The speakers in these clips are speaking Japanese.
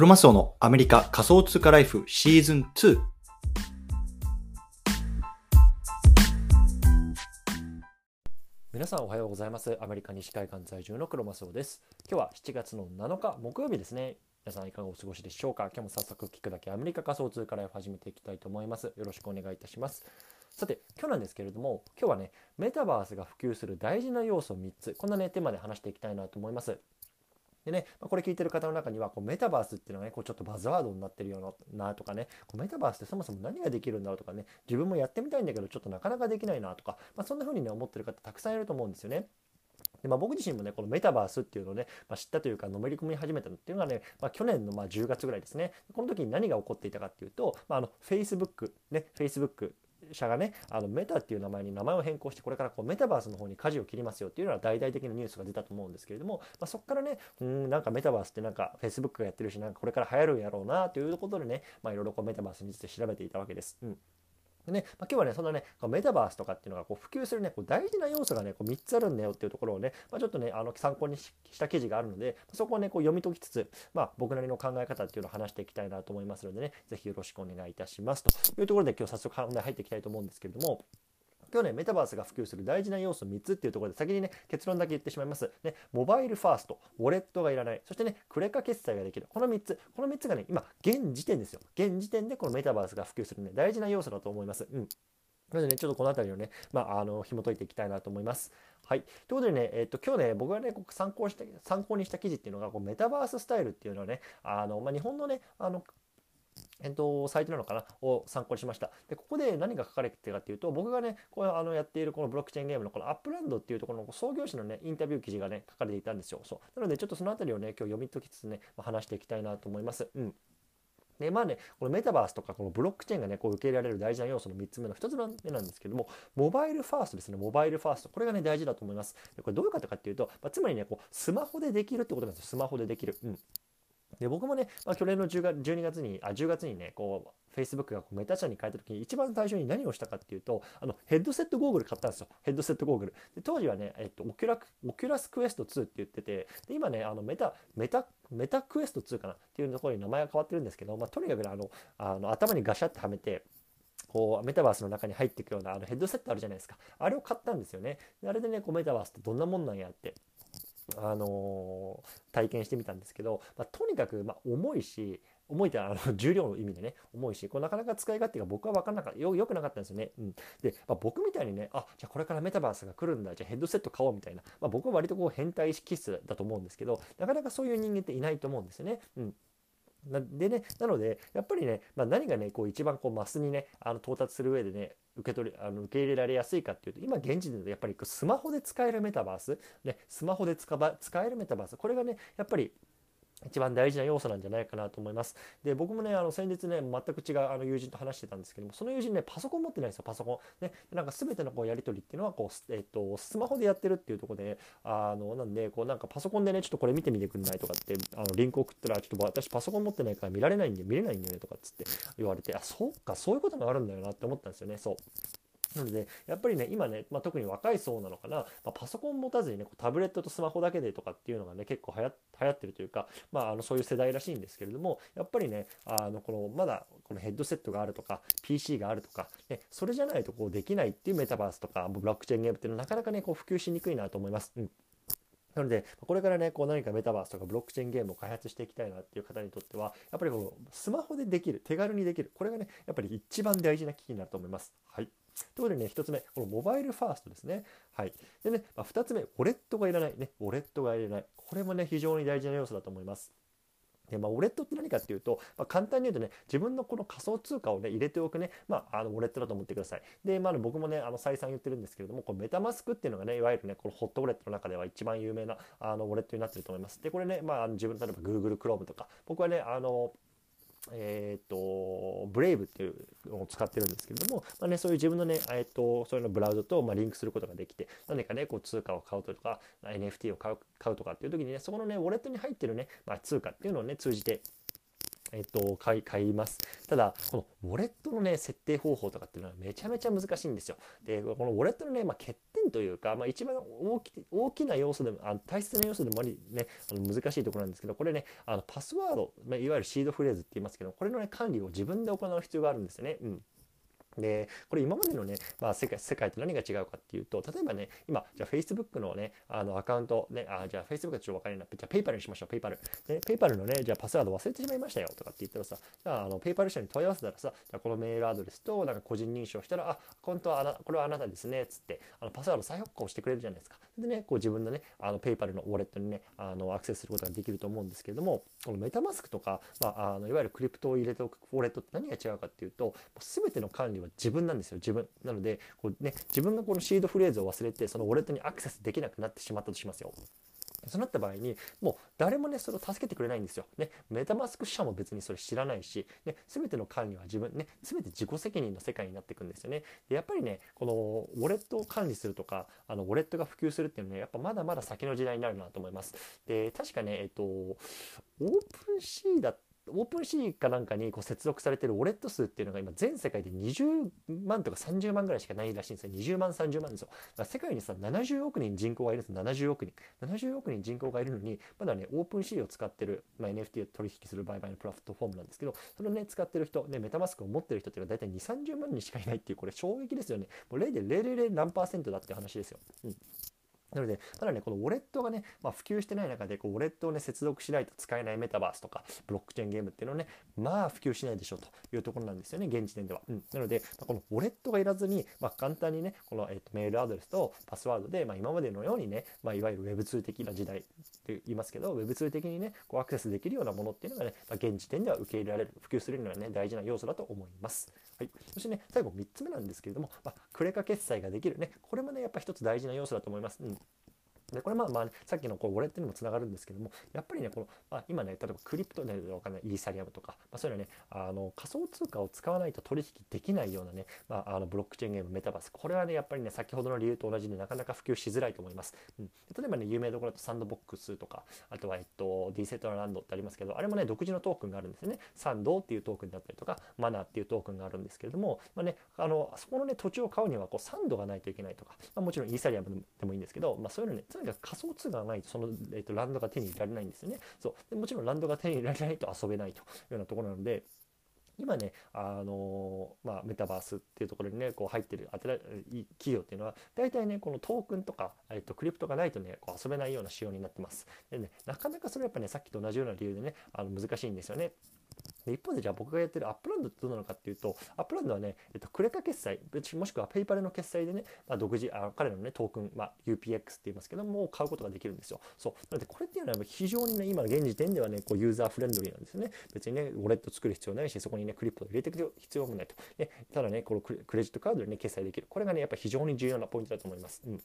クロマスオのアメリカ仮想通貨ライフシーズン2。皆さんおはようございます。アメリカ西海岸在住のクロマスオです。今日は7月の7日木曜日ですね。皆さんいかがお過ごしでしょうか？今日も早速聞くだけアメリカ仮想通貨ライフ始めていきたいと思います。よろしくお願いいたします。さて、今日なんですけれども、今日はね、メタバースが普及する大事な要素3つ、こんなね、テーマで話していきたいなと思います。でね、これ聞いてる方の中にはこうメタバースっていうのはねこうちょっとバズワードになってるようなとかねこうメタバースってそもそも何ができるんだろうとかね自分もやってみたいんだけどちょっとなかなかできないなとか、まあ、そんな風にね思ってる方たくさんいると思うんですよね。でまあ、僕自身もねこのメタバースっていうのをね、まあ、知ったというかのめり込み始めたのっていうのがね、まあ、去年のま10月ぐらいですねこの時に何が起こっていたかっていうと、まあ、あの Facebook ね Facebook 社がねあのメタっていう名前に名前を変更してこれからこうメタバースの方に舵を切りますよっていうのは大々的なニュースが出たと思うんですけれども、まあ、そこからねうんなんかメタバースってなんか Facebook がやってるしなんかこれから流行るんやろうなということでねいろいろメタバースについて調べていたわけです。うんでね、まあ、今日はね、そんなね、メタバースとかっていうのがこう普及するね、こう大事な要素がね、こう3つあるんだよっていうところをね、まあ、ちょっとね、あの参考にした記事があるので、そこをね、こう読み解きつつ、まあ、僕なりの考え方っていうのを話していきたいなと思いますのでね、ぜひよろしくお願いいたしますというところで、今日早速本題入っていきたいと思うんですけれども、今日ね、メタバースが普及する大事な要素3つっていうところで先にね、結論だけ言ってしまいます。ね、モバイルファースト、ウォレットがいらない、そしてね、クレカ決済ができる。この3つ、この3つがね、今、現時点ですよ。現時点でこのメタバースが普及するね、大事な要素だと思います。うん。なのでね、ちょっとこの辺りをね、まあ、あの、紐解いていきたいなと思います。はい。ということでね、えっ、と、今日ね、僕がね、参考した、参考にした記事っていうのが、こうメタバーススタイルっていうのはね、あの、まあ、日本のね、あの、えっと、サイトなのかな？を参考にしました。で、ここで何が書かれてるかっていうと、僕がね、こうあのやっているこのブロックチェーンゲームのこの Upland っていうところの創業者のね、インタビュー記事がね、書かれていたんですよ。そう。なので、ちょっとそのあたりをね、今日読み解きつつね、まあ、話していきたいなと思います。うん。でまあね、このメタバースとかこのブロックチェーンがね、こう受け入れられる大事な要素の3つ目の1つ目なんですけども、モバイルファーストですね、モバイルファースト。これがね、大事だと思います。でこれどういうことかっていうと、まあ、つまりね、こうスマホでできるってことなんですよ。スマホでできる。うん。で僕もね、まあ、去年の10月12月にあ10月にねこう Facebook がこう Meta 社に変えた時に一番最初に何をしたかっていうとあのヘッドセットゴーグル買ったんですよ。ヘッドセットゴーグル。で当時はね、えっと、オキュラ Oculus Quest 2って言っててで今ねあの Meta Meta Meta Quest 2かなっていうところに名前が変わってるんですけど、まあ、とにかくねあのあの頭にガシャってはめてこうメタバースの中に入っていくようなあのヘッドセットあるじゃないですか。あれを買ったんですよね。あれでねこうメタバースってどんなもんなんやって。あの体験してみたんですけど、まあ、とにかく、ま重いし重いってあの 重量の意味でね重いしこうなかなか使い勝手が僕は分からなかったよよくなかったんですよね。うん、で、まあ、僕みたいにねあじゃあこれからメタバースが来るんだじゃあヘッドセット買おうみたいな、まあ、僕は割とこう変態気質だと思うんですけどなかなかそういう人間っていないと思うんですよね。うんなでね、なので、やっぱりね、まあ、何がね、こう一番こうマスにね、あの到達する上でね、受け取りあの受け入れられやすいかっていうと、今現時点でやっぱりスマホで使えるメタバース、ね、スマホで使使えるメタバース、これがね、やっぱり一番大事な要素なんじゃないかなと思います。で、僕もね、あの先日ね、全く違うあの友人と話してたんですけども、その友人ね、パソコン持ってないんですよ、パソコン。ね、なんか全てのこうやり取りっていうのはこう、えっと、スマホでやってるっていうところで、あの、なんで、こうなんかパソコンでね、ちょっとこれ見てみてくんないとかって、あのリンク送ったら、ちょっと私パソコン持ってないから見られないんで、見れないんだよねとかっつって言われて、あ、そっか、そういうことがあるんだよなって思ったんですよね、そう。なので、やっぱりね、今ね、まあ、特に若い層なのかな、まあ、パソコン持たずにね、タブレットとスマホだけでとかっていうのがね、結構流行ってるというか、まあ、あのそういう世代らしいんですけれども、やっぱりね、あのこのまだこのヘッドセットがあるとか、PC があるとか、ね、それじゃないとこうできないっていうメタバースとか、ブロックチェーンゲームっていうのはなかなかね、こう普及しにくいなと思います。うんなので、これからね、こう何かメタバースとかブロックチェーンゲームを開発していきたいなっていう方にとっては、やっぱりこうスマホでできる、手軽にできる、これがね、やっぱり一番大事な機器になると思います。はい。ということでね、1つ目、このモバイルファーストですね。はい。でね、まあ、2つ目、ウォレットがいらない。ね、ウォレットがいらない。これもね、非常に大事な要素だと思います。でまあ、ウォレットって何かっていうと、まあ、簡単に言うとね、自分のこの仮想通貨をね、入れておくね、まあ、あのウォレットだと思ってください。で、まあ、僕もね、あの再三言ってるんですけれども、このメタマスクっていうのがね、いわゆるね、このホットウォレットの中では一番有名なあのウォレットになってると思います。で、これね、まあ、自分、例えば Google Chrome とか、僕はね、あの、えっ、ー、と、ブレイブっていうのを使ってるんですけれども、まあね、そういう自分のね、えっ、ー、と、そういうのブラウザと、まあ、リンクすることができて、何かね、こう通貨を買うとか、NFT を買う買うとかっていう時にね、そこのね、ウォレットに入ってるね、まあ、通貨っていうのをね、通じて、えっと、買い、買います。ただ、このウォレットのね、設定方法とかっていうのはめちゃめちゃ難しいんですよ。で、このウォレットのね、まあ、欠点というか、まあ、一番大き大きな要素でもあ大切な要素でもあり、ね、あの難しいところなんですけどこれねあのパスワード、まあ、いわゆるシードフレーズって言いますけどこれの、ね、管理を自分で行う必要があるんですよね。うんでこれ今までのね、まあ、世界世界と何が違うかっていうと例えばね今じゃあ Facebook のねあのアカウントねあじゃあ Facebook はちょっと分かりないじゃあ PayPal にしましょう PayPal で PayPal のねじゃあパスワード忘れてしまいましたよとかって言ったらさじゃああの PayPal 社に問い合わせたらさじゃあこのメールアドレスとなんか個人認証したらあ本当はあなこれはあなたですねっつってあのパスワード再発行してくれるじゃないですか。でねこう自分のねあの PayPal のウォレットにねあのアクセスすることができると思うんですけれどもこのメタマスクとか、まあ、あのいわゆるクリプトを入れておくウォレットって何が違うかっていうと全ての管理は自分なんですよ自分なのでこう、ね、自分がこのシードフレーズを忘れてそのウォレットにアクセスできなくなってしまったとしますよ。そうなった場合にもう誰もねそれを助けてくれないんですよ。ね、 MetaMask 社も別にそれ知らないし、ね、全ての管理は自分ね全て自己責任の世界になっていくんですよね。でやっぱりねこのウォレットを管理するとかあのウォレットが普及するっていうのはねやっぱまだまだ先の時代になるなと思います。で確かねえっと OpenSea だ OpenSea かなんかにこう接続されてるウォレット数っていうのが今全世界で20万とか30万ぐらいしかないらしいんですよ。20万、30万ですよ。だから世界にさ、70億人人口がいるんですよ。70億人。70億人人口がいるのに、まだね、オープンシーを使ってる、まあ、NFT を取引する売買のプラットフォームなんですけど、それをね、使ってる人、ね、メタマスクを持ってる人っていうのは大体2、30万人しかいないっていう、これ衝撃ですよね。もう0.000何パーセントだって話ですよ。うんなので、ただね、このウォレットがね、まあ、普及してない中で、こうウォレットをね、接続しないと使えないメタバースとか、ブロックチェーンゲームっていうのはね、まあ普及しないでしょうというところなんですよね、現時点では。うん、なので、まあ、このウォレットがいらずに、まあ、簡単にね、この、えー、とメールアドレスとパスワードで、まあ、今までのようにね、まあ、いわゆる Web2 的な時代って言いますけど、Web2 的にね、こうアクセスできるようなものっていうのがね、まあ、現時点では受け入れられる、普及するにはね、大事な要素だと思います。はい、そしてね、最後3つ目なんですけれども、まあ、クレカ決済ができるね、これもね、やっぱ一つ大事な要素だと思います。うんでこれまあまあ、さっきのこうウォレットにもつながるんですけどもやっぱりねこの、まあ、今ね例えばクリプトでわかんないイーサリアムとか、まあ、そういうのねあの仮想通貨を使わないと取引できないようなね、まあ、あのブロックチェーンゲームメタバースこれはねやっぱりね先ほどの理由と同じでなかなか普及しづらいと思います、うん、例えばね有名どころだとサンドボックスとかあとはえっとディーセトランドってありますけどあれもね独自のトークンがあるんですよね。サンドっていうトークンだったりとかマナーっていうトークンがあるんですけれども、まあね、あのそこのね土地を買うにはこうサンドがないといけないとか、まあ、もちろんイーサリアムでもいいんですけど、まあ、そういうのねとにか仮想通貨がないとその、えーと、ランドが手に入れられないんですよねそうでもちろんランドが手に入れられないと遊べないというようなところなので今ね、あのー、まあ、メタバースっていうところにね、こう入ってる企業っていうのは、大体ね、このトークンとか、えっと、 crypto がないとね、こう遊べないような仕様になってます。でね、なかなかそれやっぱね、さっきと同じような理由でね、あの難しいんですよね。で一方でじゃあ僕がやってる Upland ってどうなのかっていうと、 Upland はね、えっと、クレカ決済、もしくは PayPal の決済でね、まあ、独自、あ彼らのね、トークン、まあ、UPX って言いますけども、買うことができるんですよ。そう。なので、これっていうのは非常にね、今現時点ではね、こうユーザーフレンドリーなんですよね。別にね、ウォレット作る必要ないし、そこにね、 crypto を入れていく必要もないと。ね、ただね、このクレジットカードでね、決済できる。これがね、やっぱ非常に重要なポイントだと思います。うん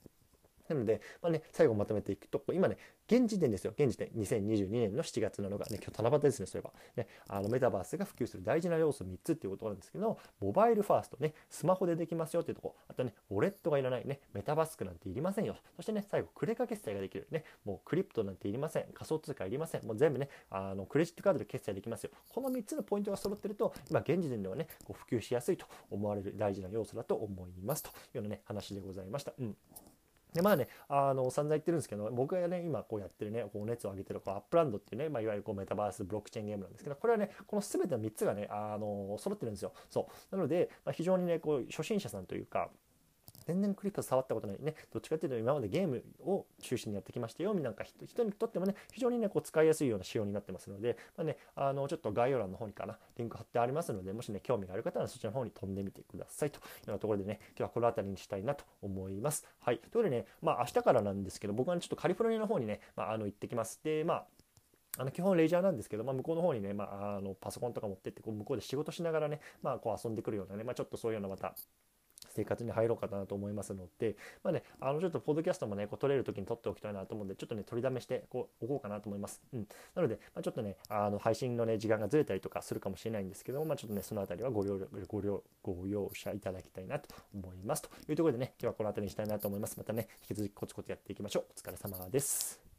なので、まあね、最後まとめていくと、今ね、現時点ですよ、現時点、2022年の7月7日、ね、今日七夕ですね、そういえば。ね、あのメタバースが普及する大事な要素3つっていうことなんですけど、モバイルファーストね、スマホでできますよっていうとこ、あとね、ウォレットがいらないね、メタバスクなんていりませんよ。そしてね、最後、クレカ決済ができるね、もうクリプトなんていりません。仮想通貨いりません。もう全部ね、あのクレジットカードで決済できますよ。この3つのポイントが揃ってると、今現時点ではね、こう普及しやすいと思われる大事な要素だと思いますというようなね、話でございました。うんでまあね、あの散々言ってるんですけど僕がね今こうやってるねこう熱を上げてるこう Upland っていうね、まあ、いわゆるこうメタバースブロックチェーンゲームなんですけどこれはねこの全ての3つがねあの揃ってるんですよ。そう。なので、まあ、非常にねこう初心者さんというか全然クリプト触ったことないね。どっちかっていうと今までゲームを中心にやってきましたよ。みなんか人にとってもね非常にねこう使いやすいような仕様になってますので、まあね、あのちょっと概要欄の方にかな。リンク貼ってありますのでもしね興味がある方はそちらの方に飛んでみてくださいと。いうようなところでね今日はこの辺りにしたいなと思います。はい。ということでねまあ明日からなんですけど僕は、ね、ちょっとカリフォルニアの方にね、まあ、あの行ってきます。でまああの基本レジャーなんですけど、まあ、向こうの方にね、まあ、あのパソコンとか持ってってこう向こうで仕事しながらね、まあ、こう遊んでくるようなね、まあ、ちょっとそういうようなまた生活に入ろうかなと思いますので、まあね、あのちょっとポッドキャストもね、こう撮れる時に撮っておきたいなと思うんで、ちょっとね、取りだめしてこうおこうかなと思います。うん。なので、まあ、ちょっとね、あの配信のね、時間がずれたりとかするかもしれないんですけども、まあ、ちょっとね、そのあたりはご了ご了ご容赦いただきたいなと思います。というところでね、今日はこの辺りにしたいなと思います。またね、引き続きコツコツやっていきましょう。お疲れ様です。